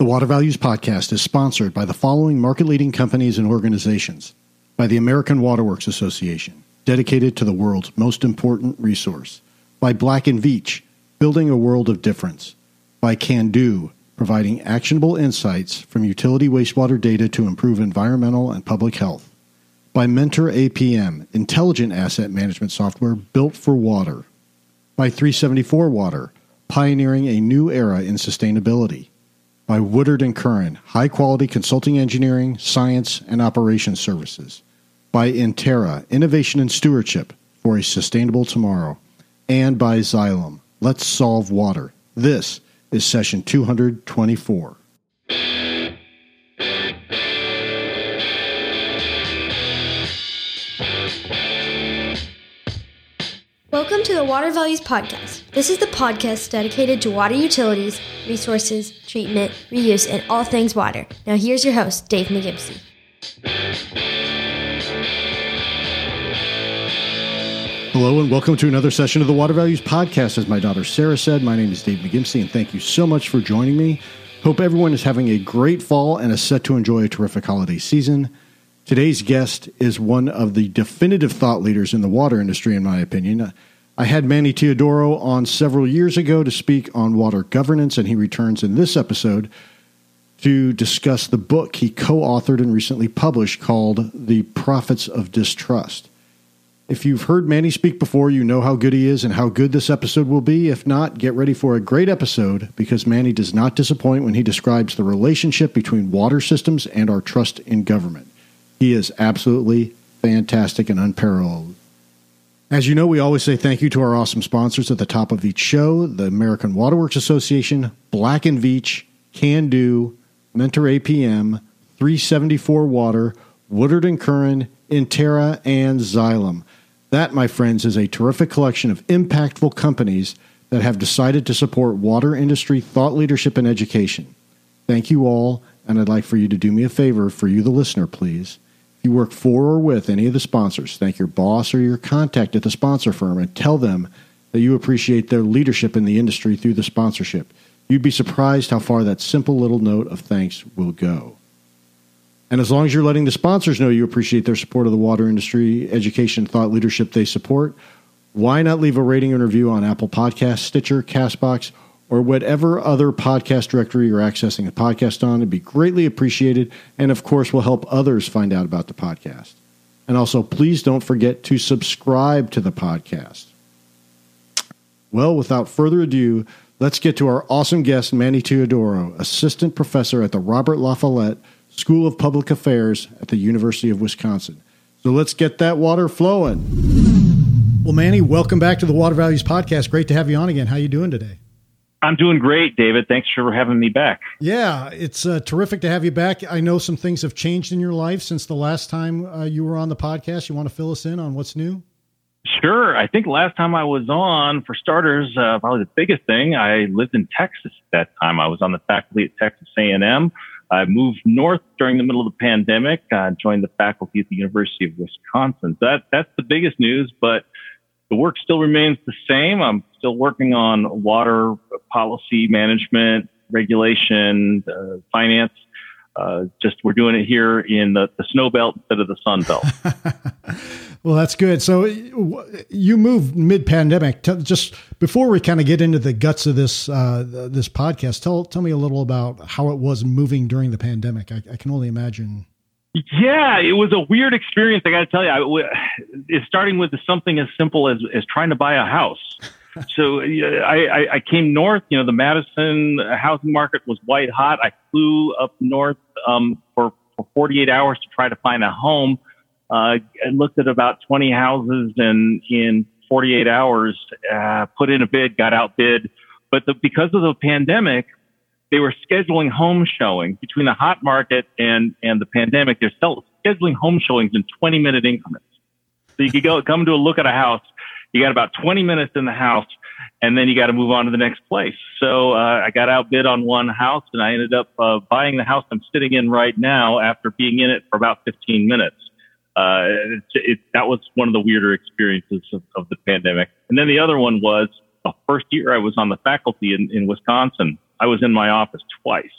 The Water Values Podcast is sponsored by the following market leading companies and organizations by the American Waterworks Association, dedicated to the world's most important resource, by Black and Veatch, building a world of difference, by Kando, providing actionable insights from utility wastewater data to improve environmental and public health, by Mentor APM, intelligent asset management software built for water, by 374 Water, pioneering a new era in sustainability by Woodard and Curran, high quality consulting engineering, science, and operations services. By Intera, innovation and stewardship for a sustainable tomorrow. And by Xylem, let's solve water. This is session 224. Welcome to the Water Values Podcast. This is the podcast dedicated to water utilities, resources, treatment, reuse, and all things water. Now, here's your host, Dave McGimsey. Hello, and welcome to another session of the Water Values Podcast. As my daughter Sarah said, my name is Dave McGimsey, and thank you so much for joining me. Hope everyone is having a great fall and is set to enjoy a terrific holiday season. Today's guest is one of the definitive thought leaders in the water industry, in my opinion. I had Manny Teodoro on several years ago to speak on water governance, and he returns in this episode to discuss the book he co authored and recently published called The Profits of Distrust. If you've heard Manny speak before, you know how good he is and how good this episode will be. If not, get ready for a great episode because Manny does not disappoint when he describes the relationship between water systems and our trust in government. He is absolutely fantastic and unparalleled. As you know, we always say thank you to our awesome sponsors at the top of each show the American Waterworks Association, Black and Veatch, Kando, Mentor APM, 374 Water, Woodard and Curran, Intera, and Xylem. That, my friends, is a terrific collection of impactful companies that have decided to support water industry thought leadership and education. Thank you all, and I'd like for you to do me a favor, for you, the listener, please you work for or with any of the sponsors, thank your boss or your contact at the sponsor firm and tell them that you appreciate their leadership in the industry through the sponsorship. You'd be surprised how far that simple little note of thanks will go. And as long as you're letting the sponsors know you appreciate their support of the water industry, education, thought leadership they support, why not leave a rating and review on Apple Podcasts, Stitcher, Castbox, or whatever other podcast directory you're accessing a podcast on. It'd be greatly appreciated. And of course, will help others find out about the podcast. And also, please don't forget to subscribe to the podcast. Well, without further ado, let's get to our awesome guest, Manny Teodoro, assistant professor at the Robert La Follette School of Public Affairs at the University of Wisconsin. So let's get that water flowing. Well, Manny, welcome back to the Water Values Podcast. Great to have you on again. How are you doing today? I'm doing great, David. Thanks for having me back. Yeah, it's uh, terrific to have you back. I know some things have changed in your life since the last time uh, you were on the podcast. You want to fill us in on what's new? Sure. I think last time I was on, for starters, uh, probably the biggest thing, I lived in Texas at that time. I was on the faculty at Texas A&M. I moved north during the middle of the pandemic, uh, joined the faculty at the University of Wisconsin. That that's the biggest news, but the work still remains the same. I'm still working on water policy management, regulation, uh, finance. Uh, just we're doing it here in the, the snow belt instead of the sun belt. well, that's good. So you moved mid pandemic. Just before we kind of get into the guts of this uh, this podcast, tell tell me a little about how it was moving during the pandemic. I, I can only imagine yeah, it was a weird experience. I got to tell you, I, it's starting with something as simple as, as trying to buy a house. so I, I, came north. You know, the Madison housing market was white hot. I flew up north um, for, for 48 hours to try to find a home. Uh, I looked at about 20 houses and in 48 hours, uh, put in a bid, got outbid. But the, because of the pandemic, they were scheduling home showings between the hot market and, and the pandemic. They're still scheduling home showings in 20 minute increments. So you could go come to a look at a house. You got about 20 minutes in the house and then you got to move on to the next place. So, uh, I got outbid on one house and I ended up, uh, buying the house I'm sitting in right now after being in it for about 15 minutes. Uh, it, it, that was one of the weirder experiences of, of the pandemic. And then the other one was the first year I was on the faculty in, in Wisconsin. I was in my office twice.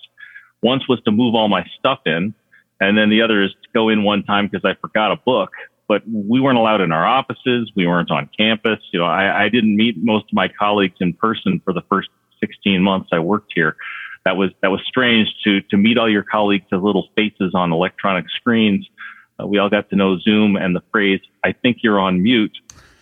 Once was to move all my stuff in, and then the other is to go in one time because I forgot a book. But we weren't allowed in our offices. We weren't on campus. You know, I, I didn't meet most of my colleagues in person for the first 16 months I worked here. That was that was strange to to meet all your colleagues as little faces on electronic screens. Uh, we all got to know Zoom and the phrase "I think you're on mute."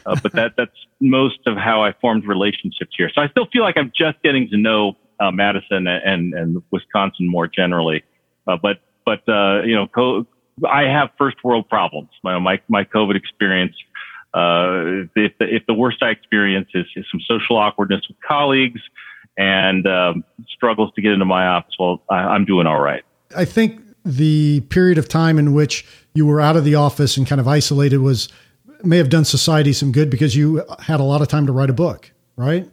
Uh, but that that's most of how I formed relationships here. So I still feel like I'm just getting to know uh, Madison and and Wisconsin more generally. Uh, but but uh, you know, co- I have first world problems. My my, my COVID experience. Uh, if the, if the worst I experience is, is some social awkwardness with colleagues and um, struggles to get into my office, well, I, I'm doing all right. I think the period of time in which you were out of the office and kind of isolated was may have done society some good because you had a lot of time to write a book, right?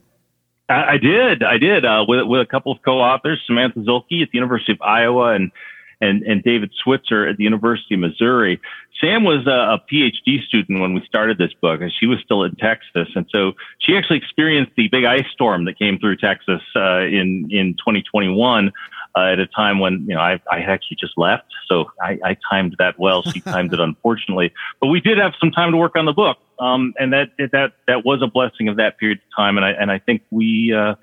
I, I did. I did uh, with with a couple of co-authors, Samantha Zuhlke at the University of Iowa and and and David Switzer at the University of Missouri. Sam was a, a PhD student when we started this book, and she was still in Texas, and so she actually experienced the big ice storm that came through Texas uh, in in 2021 uh, at a time when you know I, I actually just left, so I, I timed that well. She timed it unfortunately, but we did have some time to work on the book, um, and that that that was a blessing of that period of time, and I and I think we. Uh,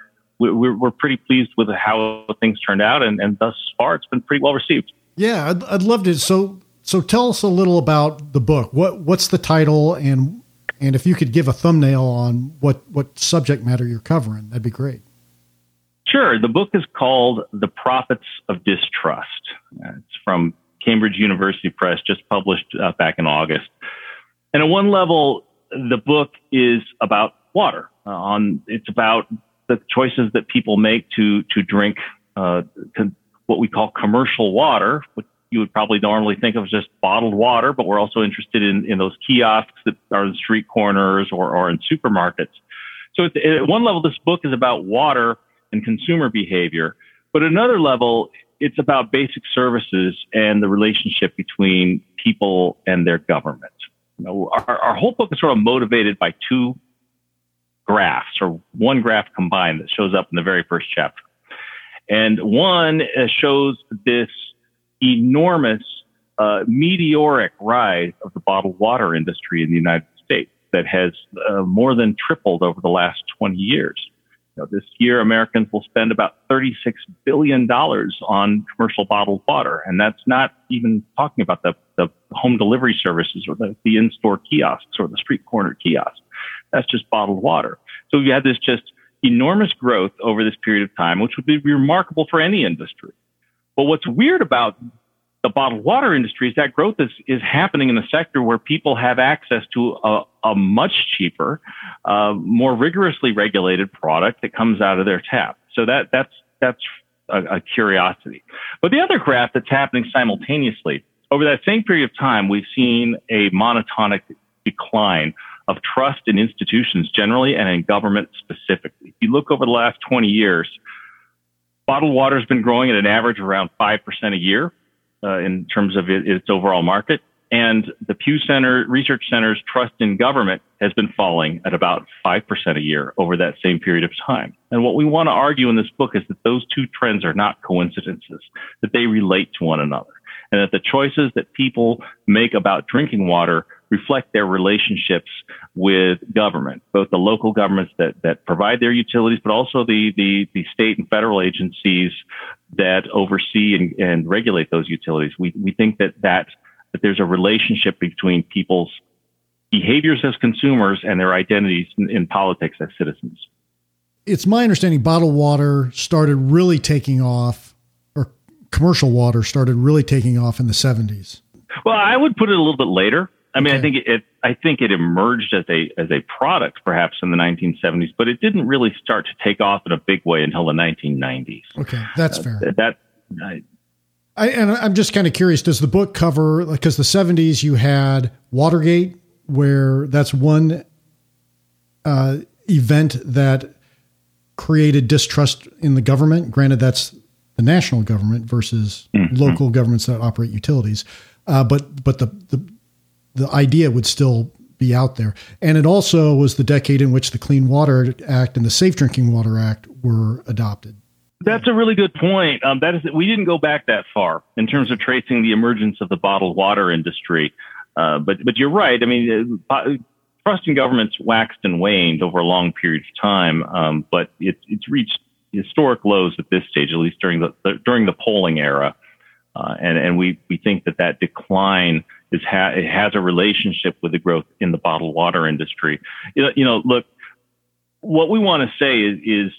we're, we're pretty pleased with how things turned out, and, and thus far it's been pretty well received. Yeah, I'd, I'd love to. So, so tell us a little about the book. What what's the title, and and if you could give a thumbnail on what what subject matter you're covering, that'd be great. Sure. The book is called The Profits of Distrust. It's from Cambridge University Press, just published uh, back in August. And at one level, the book is about water. Uh, on it's about the choices that people make to to drink uh, what we call commercial water, which you would probably normally think of as just bottled water, but we're also interested in, in those kiosks that are in street corners or, or in supermarkets. So at, at one level, this book is about water and consumer behavior. But at another level, it's about basic services and the relationship between people and their government. You know, our, our whole book is sort of motivated by two graphs or one graph combined that shows up in the very first chapter. And one uh, shows this enormous, uh, meteoric rise of the bottled water industry in the United States that has uh, more than tripled over the last 20 years. You know, this year, Americans will spend about $36 billion on commercial bottled water. And that's not even talking about the, the home delivery services or the, the in-store kiosks or the street corner kiosks. That's just bottled water. So you had this just enormous growth over this period of time, which would be remarkable for any industry. But what's weird about the bottled water industry is that growth is, is happening in a sector where people have access to a, a much cheaper, uh, more rigorously regulated product that comes out of their tap. So that, that's, that's a, a curiosity. But the other graph that's happening simultaneously over that same period of time, we've seen a monotonic decline of trust in institutions generally and in government specifically. If you look over the last 20 years, bottled water has been growing at an average of around 5% a year uh, in terms of it, its overall market. And the Pew Center Research Center's trust in government has been falling at about 5% a year over that same period of time. And what we want to argue in this book is that those two trends are not coincidences, that they relate to one another, and that the choices that people make about drinking water reflect their relationships with government, both the local governments that, that provide their utilities, but also the, the, the state and federal agencies that oversee and, and regulate those utilities. We, we think that, that that there's a relationship between people's behaviors as consumers and their identities in, in politics as citizens. It's my understanding bottled water started really taking off, or commercial water started really taking off in the 70s. Well, I would put it a little bit later. I mean, okay. I think it, it, I think it emerged as a as a product perhaps in the 1970s, but it didn't really start to take off in a big way until the 1990s. Okay, that's uh, fair. That I, I, and I'm just kind of curious. Does the book cover because the 70s you had Watergate, where that's one uh, event that created distrust in the government. Granted, that's the national government versus mm-hmm. local governments that operate utilities. Uh, but but the, the the idea would still be out there. And it also was the decade in which the Clean Water Act and the Safe Drinking Water Act were adopted. That's a really good point. Um, that is, we didn't go back that far in terms of tracing the emergence of the bottled water industry. Uh, but but you're right. I mean, uh, trust in governments waxed and waned over a long period of time. Um, but it, it's reached historic lows at this stage, at least during the, the during the polling era. Uh, and and we we think that that decline is ha- it has a relationship with the growth in the bottled water industry. You know, you know look, what we want to say is is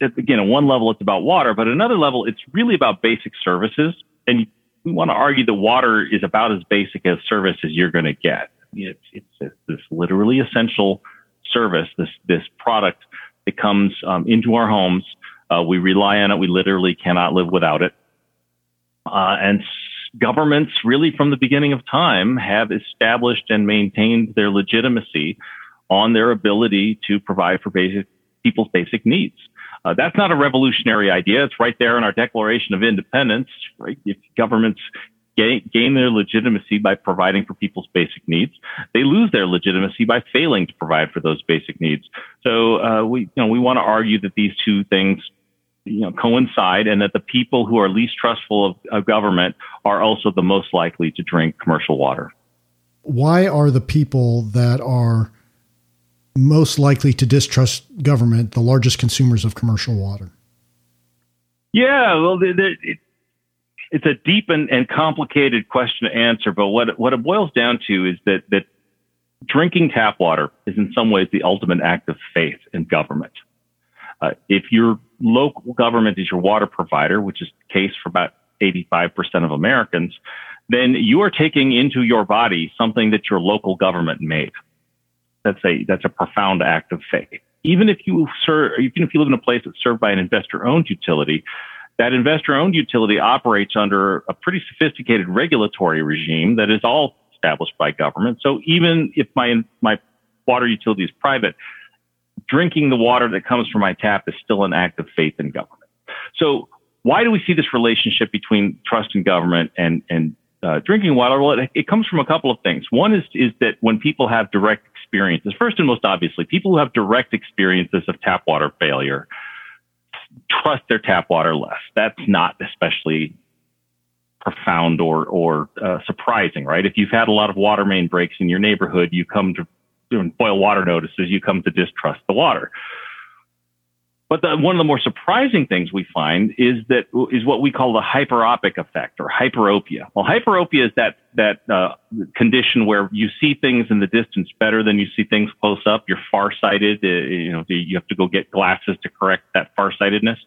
again, at one level, it's about water, but at another level, it's really about basic services. And we want to argue that water is about as basic a service as you're going to get. It's, it's this literally essential service, this, this product that comes um, into our homes. Uh, we rely on it. We literally cannot live without it. Uh, and governments really from the beginning of time have established and maintained their legitimacy on their ability to provide for basic people's basic needs. Uh, that's not a revolutionary idea. It's right there in our Declaration of Independence. Right? If governments gain, their legitimacy by providing for people's basic needs, they lose their legitimacy by failing to provide for those basic needs. So uh, we, you know, we want to argue that these two things you know, coincide and that the people who are least trustful of, of government are also the most likely to drink commercial water. Why are the people that are most likely to distrust government the largest consumers of commercial water? Yeah, well, it, it's a deep and, and, complicated question to answer, but what what it boils down to is that that drinking tap water is in some ways the ultimate act of faith in government. Uh, if your local government is your water provider, which is the case for about 85% of Americans, then you are taking into your body something that your local government made. That's a, that's a profound act of faith. Even if you serve, even if you live in a place that's served by an investor owned utility, that investor owned utility operates under a pretty sophisticated regulatory regime that is all established by government. So even if my, my water utility is private, drinking the water that comes from my tap is still an act of faith in government. So why do we see this relationship between trust in government and, and uh, drinking water? Well, it, it, comes from a couple of things. One is, is that when people have direct experiences, first and most obviously, people who have direct experiences of tap water failure trust their tap water less. That's not especially profound or, or uh, surprising, right? If you've had a lot of water main breaks in your neighborhood, you come to doing boil water notices, you come to distrust the water. But the, one of the more surprising things we find is that is what we call the hyperopic effect or hyperopia. Well, hyperopia is that that uh, condition where you see things in the distance better than you see things close up. You're farsighted. Uh, you know, you have to go get glasses to correct that farsightedness.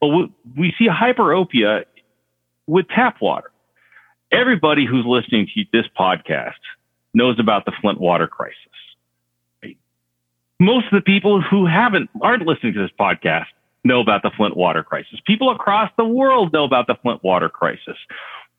Well, we, we see hyperopia with tap water. Everybody who's listening to this podcast knows about the Flint water crisis most of the people who haven't aren't listening to this podcast know about the Flint water crisis. People across the world know about the Flint water crisis.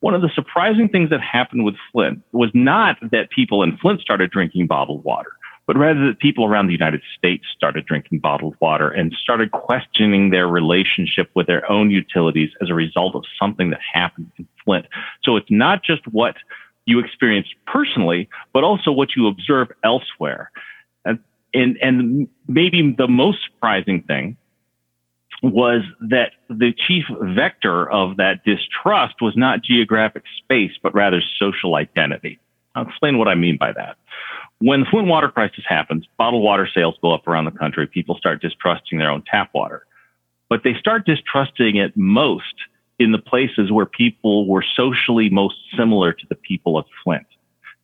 One of the surprising things that happened with Flint was not that people in Flint started drinking bottled water, but rather that people around the United States started drinking bottled water and started questioning their relationship with their own utilities as a result of something that happened in Flint. So it's not just what you experience personally, but also what you observe elsewhere and, and maybe the most surprising thing was that the chief vector of that distrust was not geographic space, but rather social identity. I'll explain what I mean by that. When the Flint water crisis happens, bottled water sales go up around the country. People start distrusting their own tap water, but they start distrusting it most in the places where people were socially most similar to the people of Flint.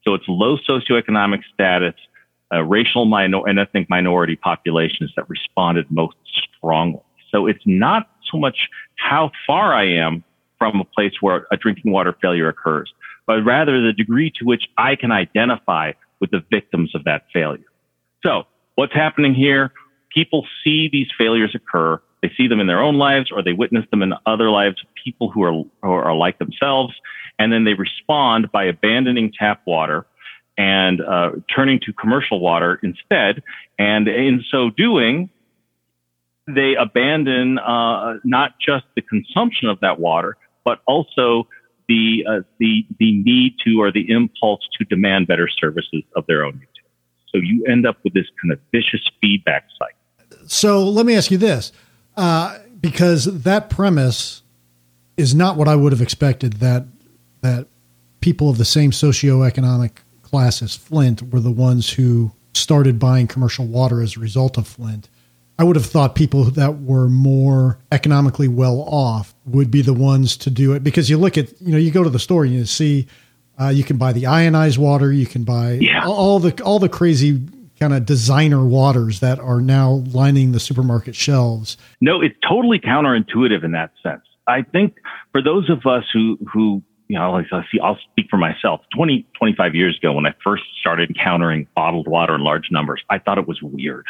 So it's low socioeconomic status, uh, racial minor and ethnic minority populations that responded most strongly. So it's not so much how far I am from a place where a drinking water failure occurs, but rather the degree to which I can identify with the victims of that failure. So what's happening here? People see these failures occur. They see them in their own lives or they witness them in other lives of people who are, who are like themselves. And then they respond by abandoning tap water and uh, turning to commercial water instead. And in so doing, they abandon uh, not just the consumption of that water, but also the uh, the the need to or the impulse to demand better services of their own utility. So you end up with this kind of vicious feedback cycle. So let me ask you this: uh, because that premise is not what I would have expected that that people of the same socioeconomic class as Flint were the ones who started buying commercial water as a result of Flint. I would have thought people that were more economically well off would be the ones to do it because you look at you know you go to the store and you see uh, you can buy the ionized water you can buy yeah. all the all the crazy kind of designer waters that are now lining the supermarket shelves. No, it's totally counterintuitive in that sense. I think for those of us who who you know, like I see, I'll speak for myself. 20, 25 years ago, when I first started encountering bottled water in large numbers, I thought it was weird,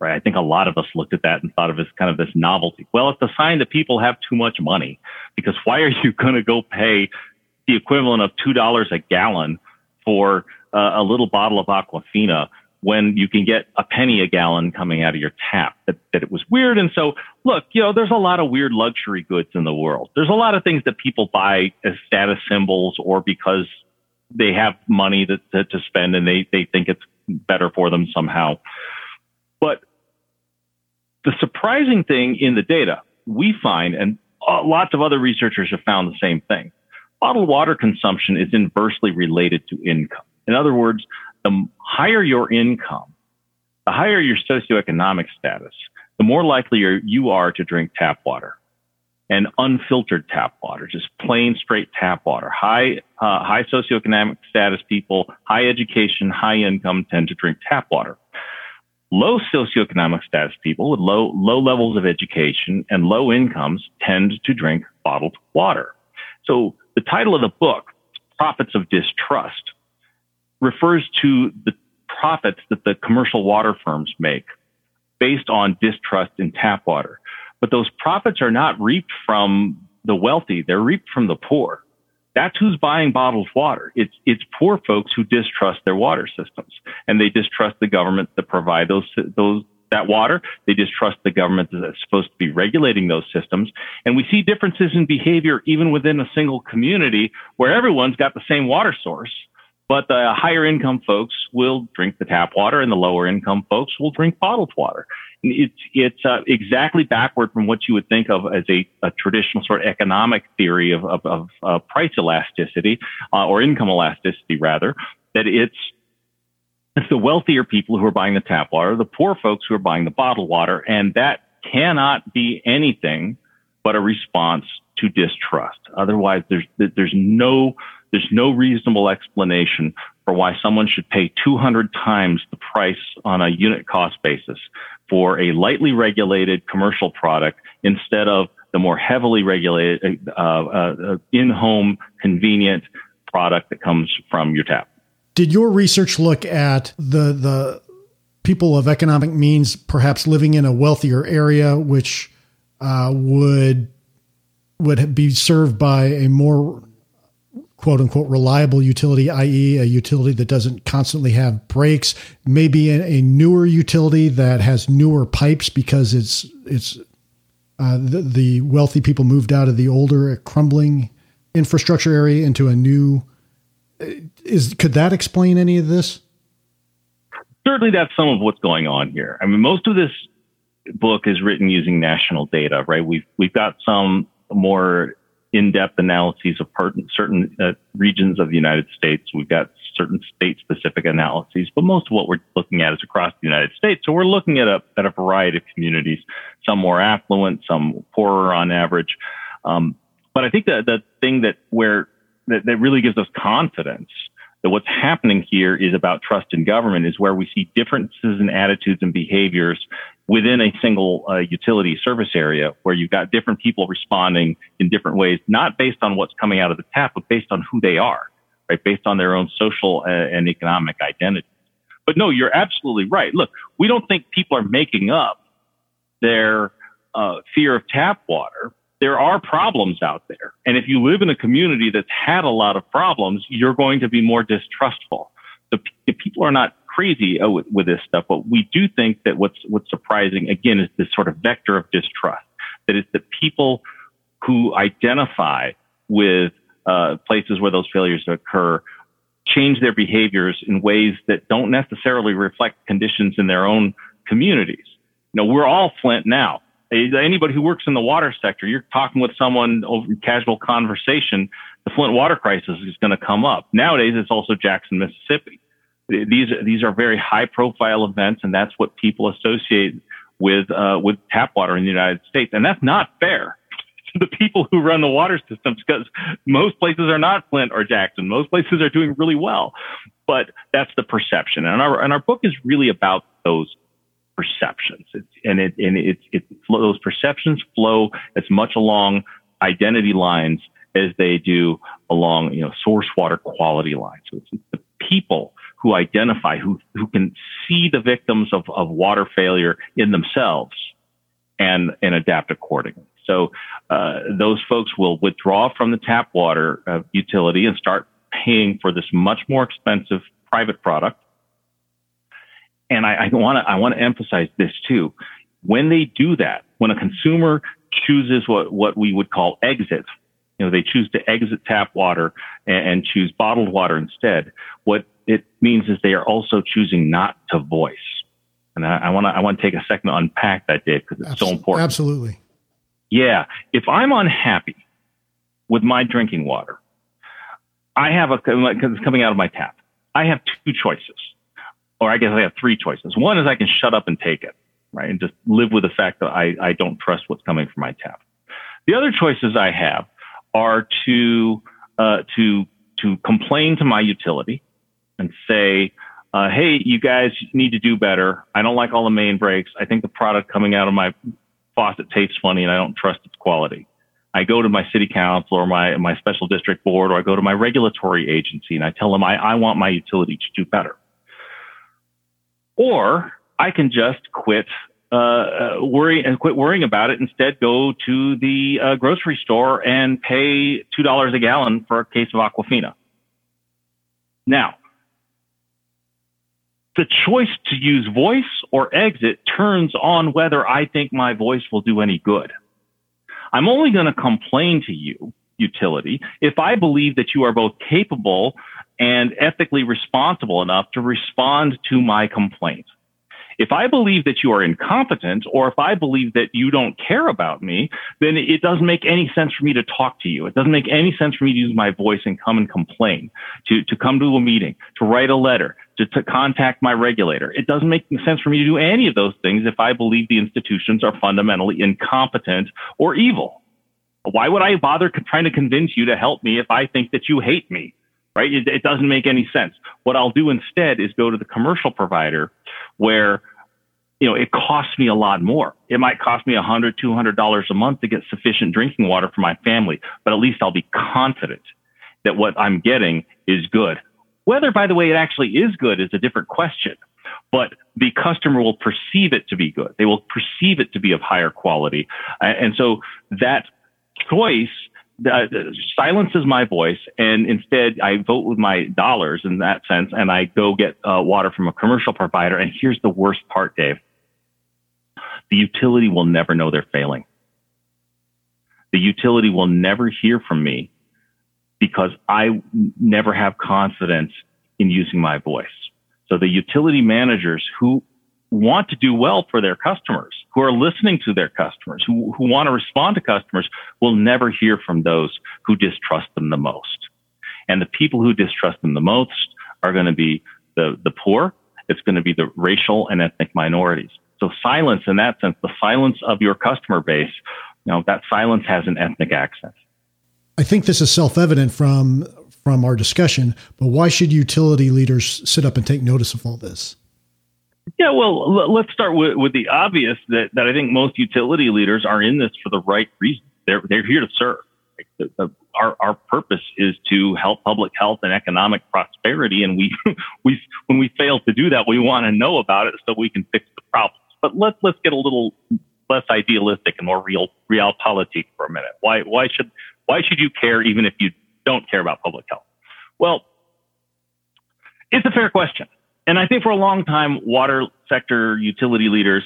right? I think a lot of us looked at that and thought of it as kind of this novelty. Well, it's a sign that people have too much money because why are you going to go pay the equivalent of $2 a gallon for uh, a little bottle of Aquafina when you can get a penny a gallon coming out of your tap that, that it was weird. And so look, you know, there's a lot of weird luxury goods in the world. There's a lot of things that people buy as status symbols or because they have money that to spend and they, they think it's better for them somehow. But the surprising thing in the data we find, and uh, lots of other researchers have found the same thing. Bottled water consumption is inversely related to income. In other words, the higher your income, the higher your socioeconomic status, the more likely you are to drink tap water and unfiltered tap water, just plain straight tap water. High, uh, high socioeconomic status people, high education, high income tend to drink tap water. Low socioeconomic status people with low, low levels of education and low incomes tend to drink bottled water. So the title of the book, Profits of Distrust, refers to the profits that the commercial water firms make based on distrust in tap water. But those profits are not reaped from the wealthy, they're reaped from the poor. That's who's buying bottled water. It's, it's poor folks who distrust their water systems and they distrust the government that provide those, those, that water. They distrust the government that's supposed to be regulating those systems. And we see differences in behavior even within a single community where everyone's got the same water source but the higher income folks will drink the tap water and the lower income folks will drink bottled water. It's, it's uh, exactly backward from what you would think of as a, a traditional sort of economic theory of, of, of uh, price elasticity uh, or income elasticity rather, that it's it's the wealthier people who are buying the tap water, the poor folks who are buying the bottled water, and that cannot be anything but a response to distrust. Otherwise, there's there's no there's no reasonable explanation for why someone should pay 200 times the price on a unit cost basis for a lightly regulated commercial product instead of the more heavily regulated uh, uh, in-home convenient product that comes from your tap. Did your research look at the the people of economic means perhaps living in a wealthier area, which uh, would would be served by a more quote unquote reliable utility, i.e., a utility that doesn't constantly have breaks, maybe a, a newer utility that has newer pipes because it's it's uh, the, the, wealthy people moved out of the older crumbling infrastructure area into a new. Is could that explain any of this? Certainly, that's some of what's going on here. I mean, most of this book is written using national data, right? We've we've got some more in-depth analyses of certain uh, regions of the United States. We've got certain state-specific analyses, but most of what we're looking at is across the United States. So we're looking at a at a variety of communities, some more affluent, some poorer on average. Um, but I think that the thing that where that, that really gives us confidence that what's happening here is about trust in government is where we see differences in attitudes and behaviors within a single uh, utility service area where you've got different people responding in different ways, not based on what's coming out of the tap, but based on who they are, right? Based on their own social uh, and economic identity. But no, you're absolutely right. Look, we don't think people are making up their uh, fear of tap water there are problems out there. And if you live in a community that's had a lot of problems, you're going to be more distrustful. The, the people are not crazy uh, with, with, this stuff, but we do think that what's, what's surprising again is this sort of vector of distrust. That is that people who identify with uh, places where those failures occur change their behaviors in ways that don't necessarily reflect conditions in their own communities. You know, we're all Flint now Anybody who works in the water sector, you're talking with someone over casual conversation, the Flint water crisis is going to come up. Nowadays, it's also Jackson, Mississippi. These these are very high profile events, and that's what people associate with uh, with tap water in the United States, and that's not fair. To the people who run the water systems because most places are not Flint or Jackson. Most places are doing really well, but that's the perception, and our and our book is really about those perceptions, it's, and it and it, it those perceptions flow as much along identity lines as they do along you know source water quality lines. So it's the people who identify, who, who can see the victims of, of water failure in themselves and, and adapt accordingly. So uh, those folks will withdraw from the tap water uh, utility and start paying for this much more expensive private product. And I want to I want to emphasize this too. When they do that, when a consumer chooses what what we would call exit, you know, they choose to exit tap water and, and choose bottled water instead. What it means is they are also choosing not to voice. And I want to I want to take a second to unpack that, Dave, because it's so important. Absolutely. Yeah. If I'm unhappy with my drinking water, I have a because it's coming out of my tap. I have two choices, or I guess I have three choices. One is I can shut up and take it, right, and just live with the fact that I I don't trust what's coming from my tap. The other choices I have are to uh, to to complain to my utility and say, uh, hey, you guys need to do better. I don't like all the main breaks. I think the product coming out of my faucet tastes funny and I don't trust its quality. I go to my city council or my, my special district board or I go to my regulatory agency and I tell them I, I want my utility to do better. Or I can just quit uh, uh worry and quit worrying about it. Instead, go to the uh, grocery store and pay two dollars a gallon for a case of Aquafina. Now, the choice to use voice or exit turns on whether I think my voice will do any good. I'm only going to complain to you, utility, if I believe that you are both capable and ethically responsible enough to respond to my complaint. If I believe that you are incompetent or if I believe that you don't care about me, then it doesn't make any sense for me to talk to you. It doesn't make any sense for me to use my voice and come and complain, to, to come to a meeting, to write a letter, to, to contact my regulator. It doesn't make sense for me to do any of those things if I believe the institutions are fundamentally incompetent or evil. Why would I bother trying to convince you to help me if I think that you hate me? Right? It, it doesn't make any sense. What I'll do instead is go to the commercial provider where you know, it costs me a lot more. It might cost me a hundred, two hundred dollars a month to get sufficient drinking water for my family, but at least I'll be confident that what I'm getting is good. Whether, by the way, it actually is good is a different question, but the customer will perceive it to be good. They will perceive it to be of higher quality. And so that choice uh, silences my voice and instead I vote with my dollars in that sense and I go get uh, water from a commercial provider. And here's the worst part, Dave the utility will never know they're failing. The utility will never hear from me because I never have confidence in using my voice. So the utility managers who want to do well for their customers, who are listening to their customers, who, who want to respond to customers will never hear from those who distrust them the most. And the people who distrust them the most are going to be the, the poor. It's going to be the racial and ethnic minorities. So silence in that sense, the silence of your customer base, you know, that silence has an ethnic accent. I think this is self-evident from from our discussion, but why should utility leaders sit up and take notice of all this? Yeah, well, let's start with, with the obvious that, that I think most utility leaders are in this for the right reason. They're, they're here to serve. The, the, our, our purpose is to help public health and economic prosperity. And we, we, when we fail to do that, we want to know about it so we can fix the problem. But let's let's get a little less idealistic and more real realpolitik for a minute. Why why should why should you care even if you don't care about public health? Well, it's a fair question. And I think for a long time, water sector utility leaders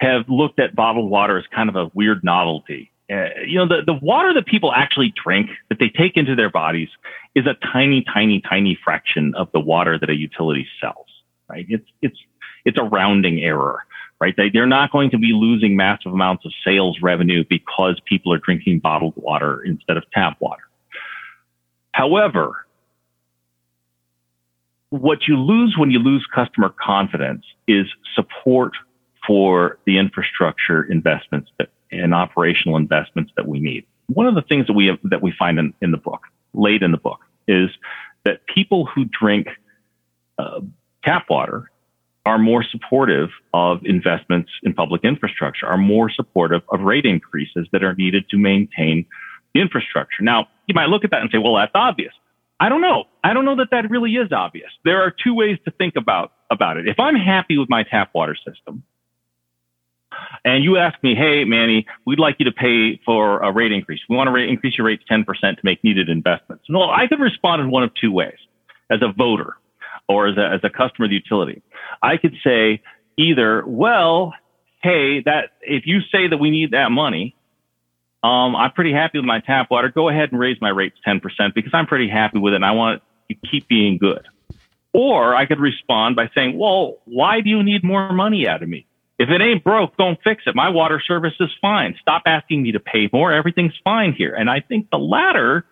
have looked at bottled water as kind of a weird novelty. Uh, you know, the, the water that people actually drink, that they take into their bodies, is a tiny, tiny, tiny fraction of the water that a utility sells. Right? It's it's it's a rounding error right? They, they're not going to be losing massive amounts of sales revenue because people are drinking bottled water instead of tap water. However, what you lose when you lose customer confidence is support for the infrastructure investments that, and operational investments that we need. One of the things that we have, that we find in, in the book, late in the book, is that people who drink uh, tap water are more supportive of investments in public infrastructure, are more supportive of rate increases that are needed to maintain the infrastructure. Now, you might look at that and say, well, that's obvious. I don't know. I don't know that that really is obvious. There are two ways to think about, about it. If I'm happy with my tap water system, and you ask me, hey, Manny, we'd like you to pay for a rate increase. We want to rate, increase your rates 10% to make needed investments. Well, I could respond in one of two ways as a voter or as a, as a customer of the utility. I could say either, well, hey, that if you say that we need that money, um, I'm pretty happy with my tap water. Go ahead and raise my rates 10% because I'm pretty happy with it and I want to keep being good. Or I could respond by saying, well, why do you need more money out of me? If it ain't broke, don't fix it. My water service is fine. Stop asking me to pay more. Everything's fine here. And I think the latter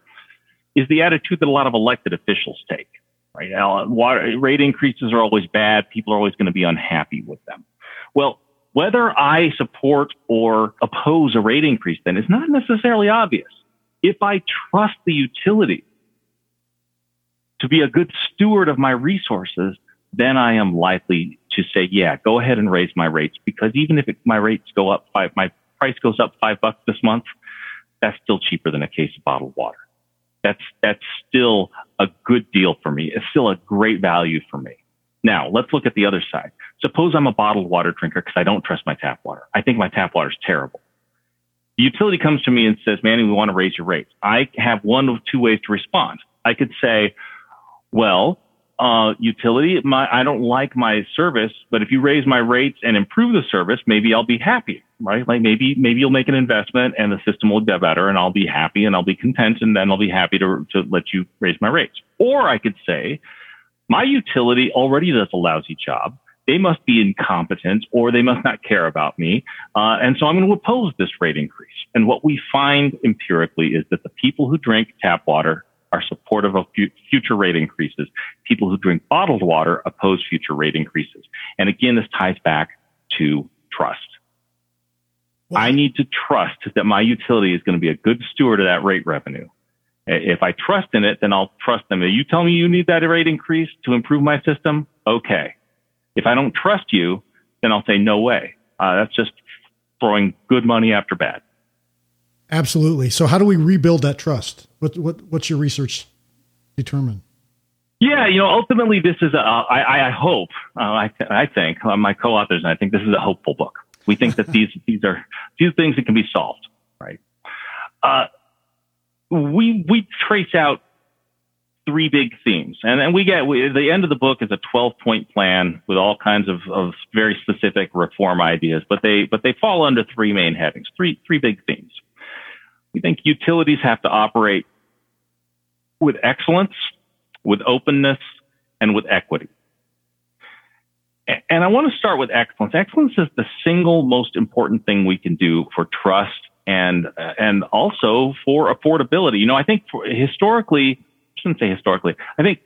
is the attitude that a lot of elected officials take right? Now, water, rate increases are always bad. People are always going to be unhappy with them. Well, whether I support or oppose a rate increase then is not necessarily obvious. If I trust the utility to be a good steward of my resources, then I am likely to say, yeah, go ahead and raise my rates because even if it, my rates go up five, my price goes up five bucks this month, that's still cheaper than a case of bottled water that's that's still a good deal for me. It's still a great value for me. Now, let's look at the other side. Suppose I'm a bottled water drinker because I don't trust my tap water. I think my tap water is terrible. The utility comes to me and says, Manny, we want to raise your rates. I have one of two ways to respond. I could say, well, uh, utility, my, I don't like my service, but if you raise my rates and improve the service, maybe I'll be happy right? Like maybe, maybe you'll make an investment and the system will get better and I'll be happy and I'll be content and then I'll be happy to, to let you raise my rates. Or I could say, my utility already does a lousy job. They must be incompetent or they must not care about me. Uh, and so I'm going to oppose this rate increase. And what we find empirically is that the people who drink tap water are supportive of future rate increases. People who drink bottled water oppose future rate increases. And again, this ties back to trust. I need to trust that my utility is going to be a good steward of that rate revenue. If I trust in it, then I'll trust them. You tell me you need that rate increase to improve my system, okay. If I don't trust you, then I'll say no way. Uh, that's just throwing good money after bad. Absolutely. So, how do we rebuild that trust? What, what what's your research determine? Yeah, you know, ultimately, this is a. I, I hope. Uh, I, I think uh, my co-authors and I think this is a hopeful book. We think that these these are these things that can be solved, right? Uh, we we trace out three big themes, and then we get we, the end of the book is a twelve point plan with all kinds of, of very specific reform ideas, but they but they fall under three main headings, three three big themes. We think utilities have to operate with excellence, with openness, and with equity. And I want to start with excellence. Excellence is the single most important thing we can do for trust and and also for affordability. You know, I think historically, I shouldn't say historically. I think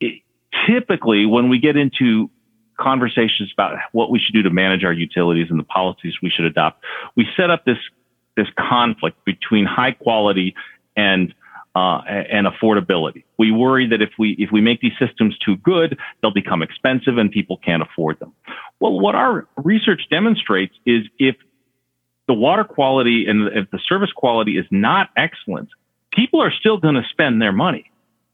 it, typically when we get into conversations about what we should do to manage our utilities and the policies we should adopt, we set up this this conflict between high quality and uh, and affordability. We worry that if we if we make these systems too good, they'll become expensive and people can't afford them. Well, what our research demonstrates is if the water quality and if the service quality is not excellent, people are still going to spend their money,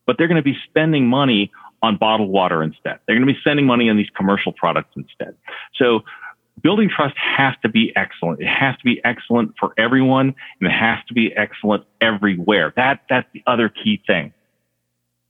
but they're going to be spending money on bottled water instead. They're going to be spending money on these commercial products instead. So building trust has to be excellent. It has to be excellent for everyone and it has to be excellent everywhere. That, that's the other key thing.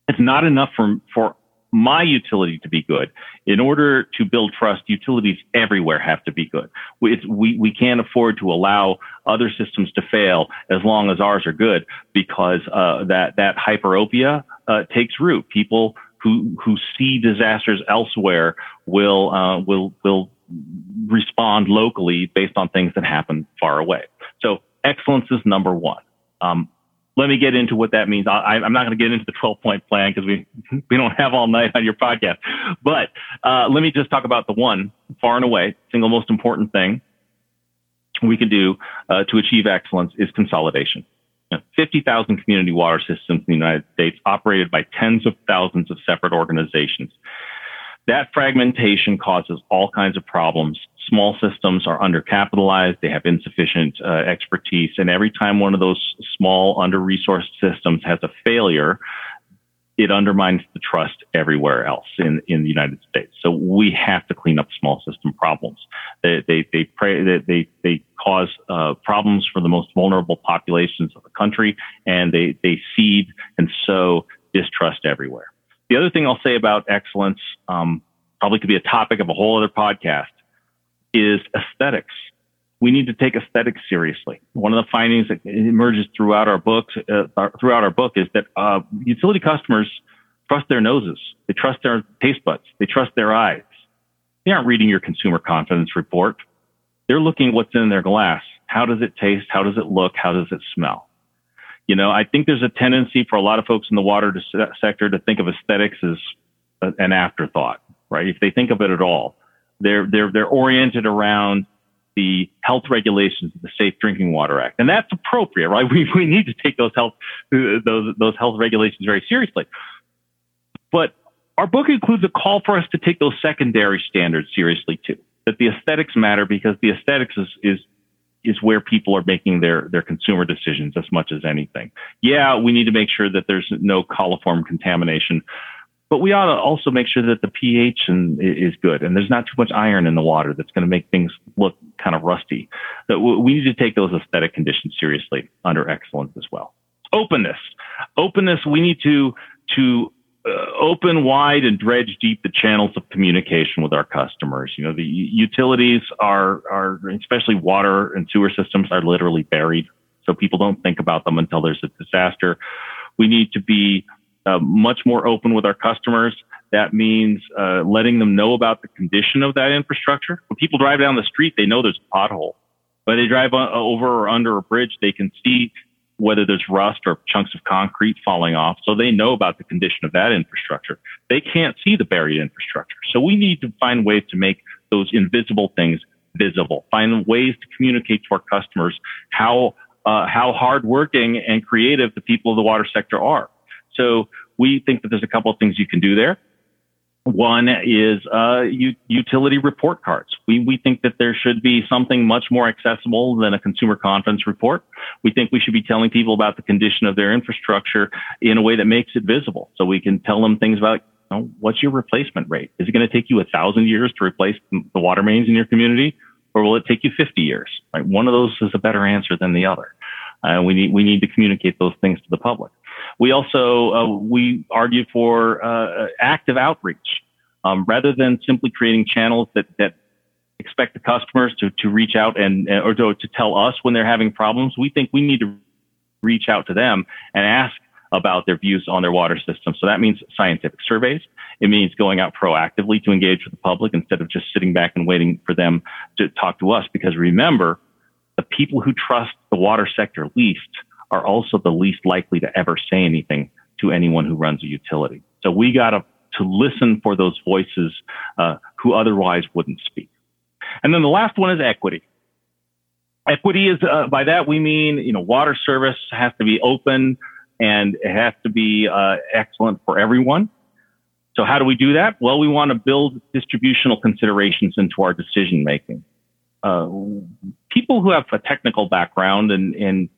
It's not enough for, for my utility to be good. In order to build trust, utilities everywhere have to be good. We, we, we can't afford to allow other systems to fail as long as ours are good because uh, that, that hyperopia uh, takes root. People who, who see disasters elsewhere will, uh, will, will respond locally based on things that happen far away. So excellence is number one. Um, let me get into what that means. I, am not going to get into the 12 point plan because we we don't have all night on your podcast. But uh, let me just talk about the one far and away single most important thing we can do uh, to achieve excellence is consolidation. You know, 50,000 community water systems in the United States operated by tens of thousands of separate organizations. That fragmentation causes all kinds of problems small systems are undercapitalized, they have insufficient uh, expertise, and every time one of those small, under-resourced systems has a failure, it undermines the trust everywhere else in, in the United States. So we have to clean up small system problems. They they they pray, they, they, cause uh, problems for the most vulnerable populations of the country, and they they seed and sow distrust everywhere. The other thing I'll say about excellence um, probably could be a topic of a whole other podcast is aesthetics. We need to take aesthetics seriously. One of the findings that emerges throughout our books, uh, throughout our book, is that uh, utility customers trust their noses, they trust their taste buds, they trust their eyes. They aren't reading your consumer confidence report. They're looking at what's in their glass. How does it taste? How does it look? How does it smell? You know, I think there's a tendency for a lot of folks in the water sector to think of aesthetics as an afterthought, right? If they think of it at all. They're, they're, they're oriented around the health regulations of the Safe Drinking Water Act. And that's appropriate, right? We, we need to take those health, those, those health regulations very seriously. But our book includes a call for us to take those secondary standards seriously too. That the aesthetics matter because the aesthetics is, is, is where people are making their, their consumer decisions as much as anything. Yeah, we need to make sure that there's no coliform contamination, but we ought to also make sure that the pH and, is good and there's not too much iron in the water that's going to make things look kind of rusty. That we need to take those aesthetic conditions seriously under excellence as well. Openness, openness. We need to to uh, open wide and dredge deep the channels of communication with our customers. You know, the utilities are are especially water and sewer systems are literally buried, so people don't think about them until there's a disaster. We need to be uh, much more open with our customers. That means uh, letting them know about the condition of that infrastructure. When people drive down the street, they know there's a pothole. When they drive over or under a bridge, they can see whether there's rust or chunks of concrete falling off. So they know about the condition of that infrastructure. They can't see the buried infrastructure. So we need to find ways to make those invisible things visible, find ways to communicate to our customers how, uh, how hardworking and creative the people of the water sector are. So we think that there's a couple of things you can do there. One is uh, u- utility report cards. We, we think that there should be something much more accessible than a consumer confidence report. We think we should be telling people about the condition of their infrastructure in a way that makes it visible. So we can tell them things about you know, what's your replacement rate? Is it going to take you a thousand years to replace the water mains in your community, or will it take you 50 years? Right? One of those is a better answer than the other. Uh, we need we need to communicate those things to the public. We also uh, we argue for uh, active outreach um, rather than simply creating channels that that expect the customers to to reach out and or to, to tell us when they're having problems. We think we need to reach out to them and ask about their views on their water system. So that means scientific surveys. It means going out proactively to engage with the public instead of just sitting back and waiting for them to talk to us. Because remember, the people who trust the water sector least are also the least likely to ever say anything to anyone who runs a utility. So we got to to listen for those voices uh, who otherwise wouldn't speak. And then the last one is equity. Equity is uh, by that we mean you know water service has to be open and it has to be uh, excellent for everyone. So how do we do that? Well, we want to build distributional considerations into our decision making. Uh, people who have a technical background and, and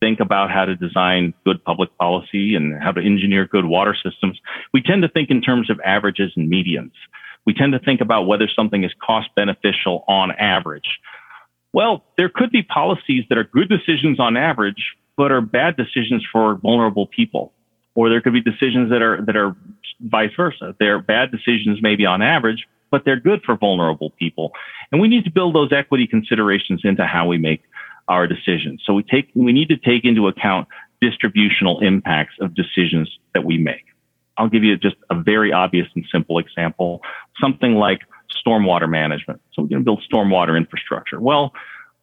think about how to design good public policy and how to engineer good water systems, we tend to think in terms of averages and medians. We tend to think about whether something is cost beneficial on average. Well, there could be policies that are good decisions on average, but are bad decisions for vulnerable people. Or there could be decisions that are, that are vice versa. They're bad decisions maybe on average, but they're good for vulnerable people. And we need to build those equity considerations into how we make our decisions. So we take, we need to take into account distributional impacts of decisions that we make. I'll give you just a very obvious and simple example. Something like stormwater management. So we're going to build stormwater infrastructure. Well,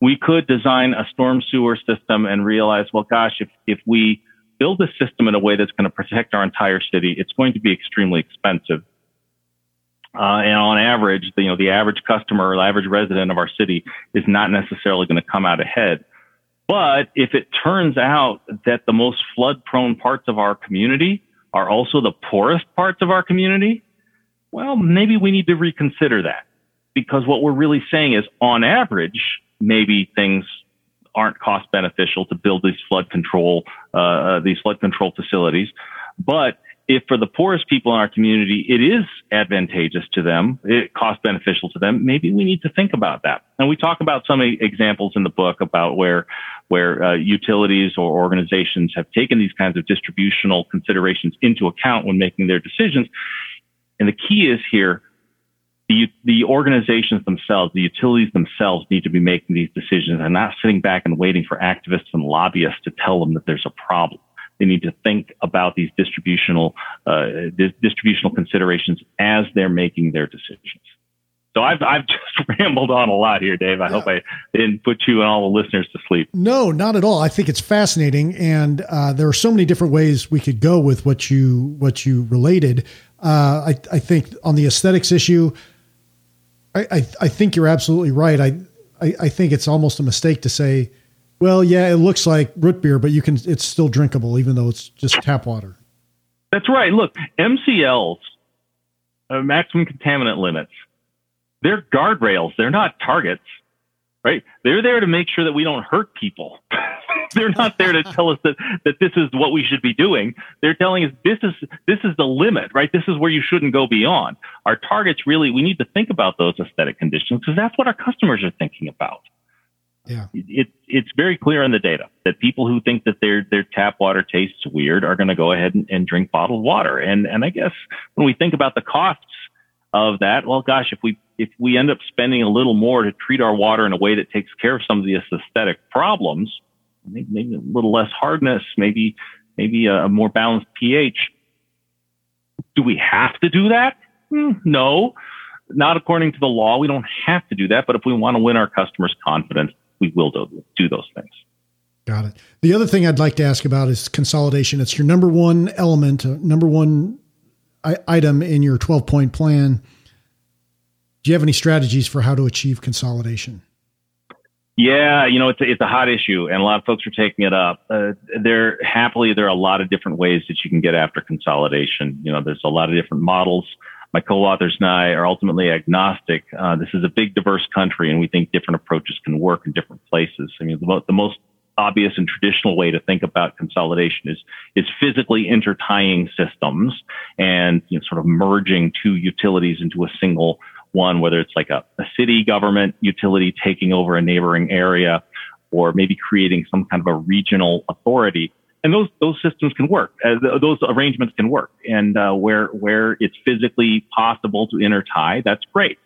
we could design a storm sewer system and realize, well, gosh, if, if we build a system in a way that's going to protect our entire city, it's going to be extremely expensive. Uh, and on average, the, you know, the average customer the average resident of our city is not necessarily going to come out ahead. But if it turns out that the most flood prone parts of our community are also the poorest parts of our community, well, maybe we need to reconsider that because what we're really saying is on average, maybe things aren't cost beneficial to build these flood control, uh, uh, these flood control facilities. But if for the poorest people in our community, it is advantageous to them, it cost beneficial to them, maybe we need to think about that. And we talk about some examples in the book about where, where uh, utilities or organizations have taken these kinds of distributional considerations into account when making their decisions. And the key is here, the, the organizations themselves, the utilities themselves need to be making these decisions and not sitting back and waiting for activists and lobbyists to tell them that there's a problem. They need to think about these distributional, uh, distributional considerations as they're making their decisions. So I've I've just rambled on a lot here, Dave. I yeah. hope I didn't put you and all the listeners to sleep. No, not at all. I think it's fascinating, and uh, there are so many different ways we could go with what you what you related. Uh, I I think on the aesthetics issue, I, I, I think you're absolutely right. I, I I think it's almost a mistake to say well, yeah, it looks like root beer, but you can it's still drinkable even though it's just tap water. That's right. Look, MCLs, uh, maximum contaminant limits, they're guardrails. They're not targets, right? They're there to make sure that we don't hurt people. they're not there to tell us that, that this is what we should be doing. They're telling us this is this is the limit, right? This is where you shouldn't go beyond. Our targets really we need to think about those aesthetic conditions because that's what our customers are thinking about. Yeah. It, it's very clear in the data that people who think that their, their tap water tastes weird are going to go ahead and, and drink bottled water. And, and I guess when we think about the costs of that, well, gosh, if we, if we end up spending a little more to treat our water in a way that takes care of some of the aesthetic problems, maybe, maybe a little less hardness, maybe, maybe a, more balanced pH. Do we have to do that? Hmm, no, not according to the law. We don't have to do that. But if we want to win our customers' confidence, we will do, do those things. Got it. The other thing I'd like to ask about is consolidation. It's your number one element, uh, number one item in your 12 point plan. Do you have any strategies for how to achieve consolidation? Yeah, you know, it's a, it's a hot issue and a lot of folks are taking it up. Uh, there happily, there are a lot of different ways that you can get after consolidation. You know, there's a lot of different models my co-authors and I are ultimately agnostic. Uh, this is a big, diverse country, and we think different approaches can work in different places. I mean, the, the most obvious and traditional way to think about consolidation is is physically intertying systems and you know, sort of merging two utilities into a single one, whether it's like a, a city government utility taking over a neighboring area, or maybe creating some kind of a regional authority and those those systems can work. Uh, those arrangements can work, and uh, where where it's physically possible to intertie, that's great.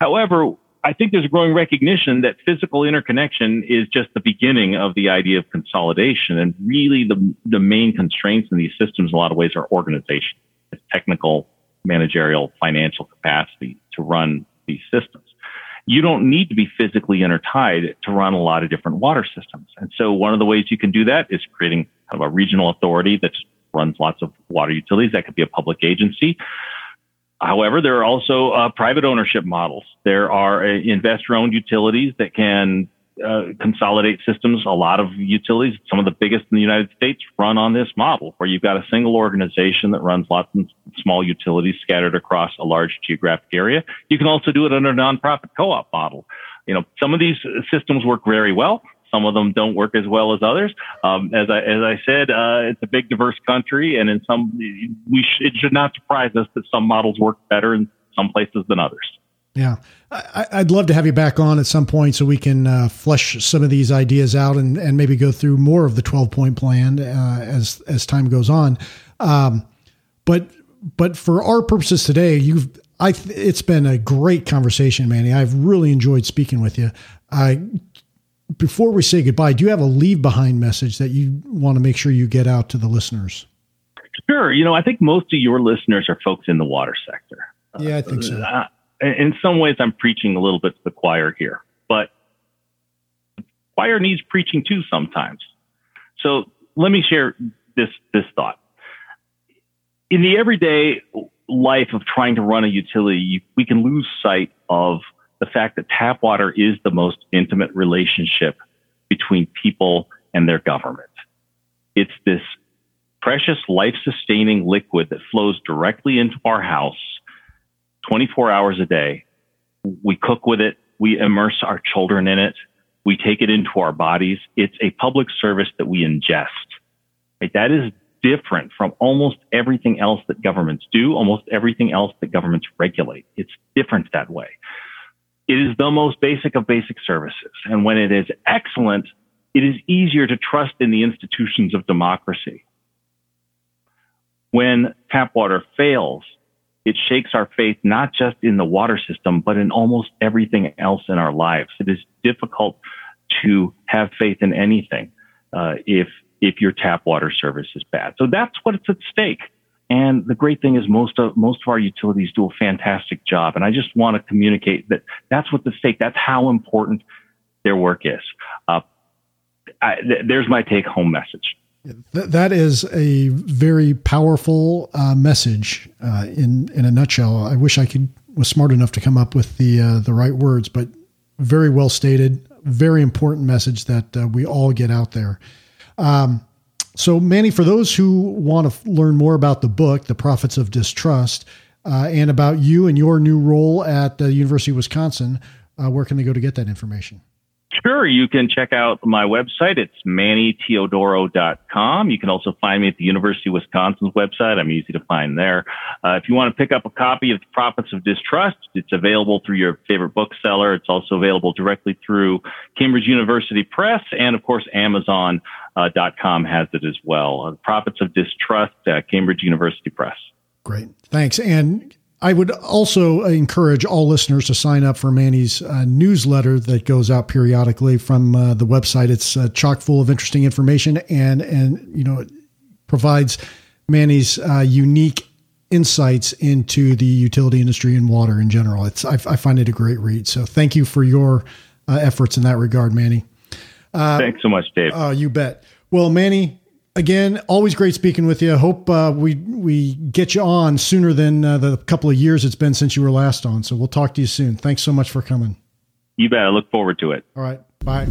However, I think there's a growing recognition that physical interconnection is just the beginning of the idea of consolidation, and really the the main constraints in these systems, in a lot of ways, are organization, technical, managerial, financial capacity to run these systems you don't need to be physically intertied to run a lot of different water systems. And so one of the ways you can do that is creating kind of a regional authority that runs lots of water utilities. That could be a public agency. However, there are also uh, private ownership models. There are uh, investor owned utilities that can uh, consolidate systems. A lot of utilities, some of the biggest in the United States, run on this model where you've got a single organization that runs lots of small utilities scattered across a large geographic area. You can also do it under a nonprofit co-op model. You know, some of these systems work very well. Some of them don't work as well as others. Um, as I as I said, uh, it's a big, diverse country, and in some, we sh- it should not surprise us that some models work better in some places than others. Yeah, I, would love to have you back on at some point so we can uh, flesh some of these ideas out and, and maybe go through more of the twelve point plan uh, as as time goes on. Um, but but for our purposes today, you've I it's been a great conversation, Manny. I've really enjoyed speaking with you. I before we say goodbye, do you have a leave behind message that you want to make sure you get out to the listeners? Sure. You know, I think most of your listeners are folks in the water sector. Yeah, I think so. Uh, in some ways, I'm preaching a little bit to the choir here, but the choir needs preaching too sometimes. So let me share this this thought. In the everyday life of trying to run a utility, we can lose sight of the fact that tap water is the most intimate relationship between people and their government. It's this precious life sustaining liquid that flows directly into our house 24 hours a day. We cook with it. We immerse our children in it. We take it into our bodies. It's a public service that we ingest. Right? That is different from almost everything else that governments do, almost everything else that governments regulate. It's different that way. It is the most basic of basic services. And when it is excellent, it is easier to trust in the institutions of democracy. When tap water fails, it shakes our faith not just in the water system, but in almost everything else in our lives. It is difficult to have faith in anything uh, if if your tap water service is bad. So that's what's at stake. And the great thing is most of most of our utilities do a fantastic job. And I just want to communicate that that's what's at stake. That's how important their work is. Uh, I, th- there's my take home message. That is a very powerful uh, message uh, in in a nutshell. I wish I could was smart enough to come up with the uh, the right words, but very well stated. Very important message that uh, we all get out there. Um, so, Manny, for those who want to f- learn more about the book, The Profits of Distrust, uh, and about you and your new role at the University of Wisconsin, uh, where can they go to get that information? Sure. You can check out my website. It's mannyteodoro.com. You can also find me at the University of Wisconsin's website. I'm easy to find there. Uh, if you want to pick up a copy of The Profits of Distrust, it's available through your favorite bookseller. It's also available directly through Cambridge University Press and, of course, Amazon.com Uh, has it as well. Uh, Profits of Distrust, uh, Cambridge University Press. Great. Thanks. And I would also encourage all listeners to sign up for Manny's uh, newsletter that goes out periodically from uh, the website. It's uh, chock full of interesting information and and you know it provides Manny's uh, unique insights into the utility industry and water in general. It's I, I find it a great read. So thank you for your uh, efforts in that regard, Manny. Uh, Thanks so much, Dave. you bet. Well, Manny, again, always great speaking with you. I hope uh, we we get you on sooner than uh, the couple of years it's been since you were last on. So we'll talk to you soon. Thanks so much for coming. You bet. I look forward to it. All right. Bye.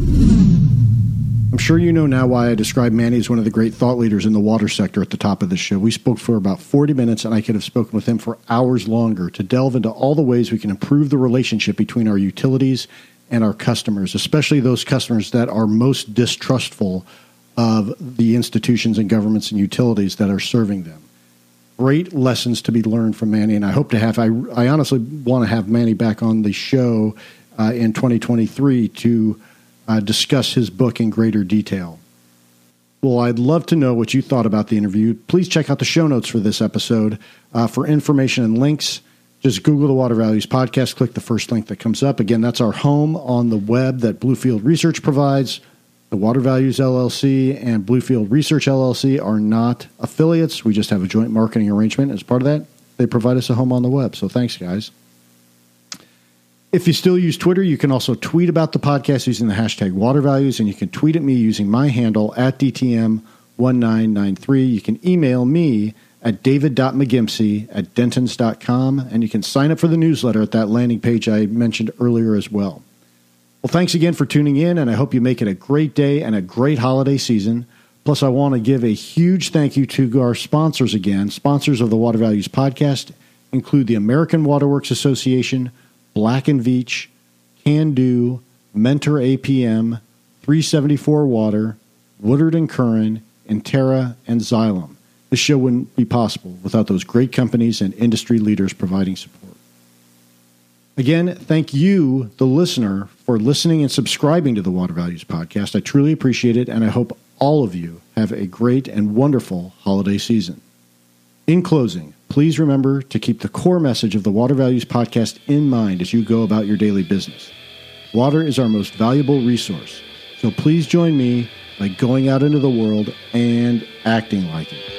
I'm sure you know now why I describe Manny as one of the great thought leaders in the water sector at the top of the show. We spoke for about 40 minutes, and I could have spoken with him for hours longer to delve into all the ways we can improve the relationship between our utilities and our customers, especially those customers that are most distrustful of the institutions and governments and utilities that are serving them. Great lessons to be learned from Manny, and I hope to have. I, I honestly want to have Manny back on the show uh, in 2023 to uh, discuss his book in greater detail. Well, I'd love to know what you thought about the interview. Please check out the show notes for this episode uh, for information and links. Just Google the Water Values Podcast, click the first link that comes up. Again, that's our home on the web that Bluefield Research provides. The Water Values LLC and Bluefield Research LLC are not affiliates. We just have a joint marketing arrangement. As part of that, they provide us a home on the web. So thanks, guys. If you still use Twitter, you can also tweet about the podcast using the hashtag Water Values, and you can tweet at me using my handle at DTM1993. You can email me at david.mcgimpsey at dentons.com, and you can sign up for the newsletter at that landing page I mentioned earlier as well. Well, thanks again for tuning in, and I hope you make it a great day and a great holiday season. Plus, I want to give a huge thank you to our sponsors again. Sponsors of the Water Values Podcast include the American Waterworks Association, Black and Veatch, Kando, Mentor APM, 374 Water, Woodard and Curran, Intera, and Xylem. This show wouldn't be possible without those great companies and industry leaders providing support. Again, thank you, the listener, for listening and subscribing to the Water Values Podcast. I truly appreciate it, and I hope all of you have a great and wonderful holiday season. In closing, please remember to keep the core message of the Water Values Podcast in mind as you go about your daily business. Water is our most valuable resource, so please join me by going out into the world and acting like it.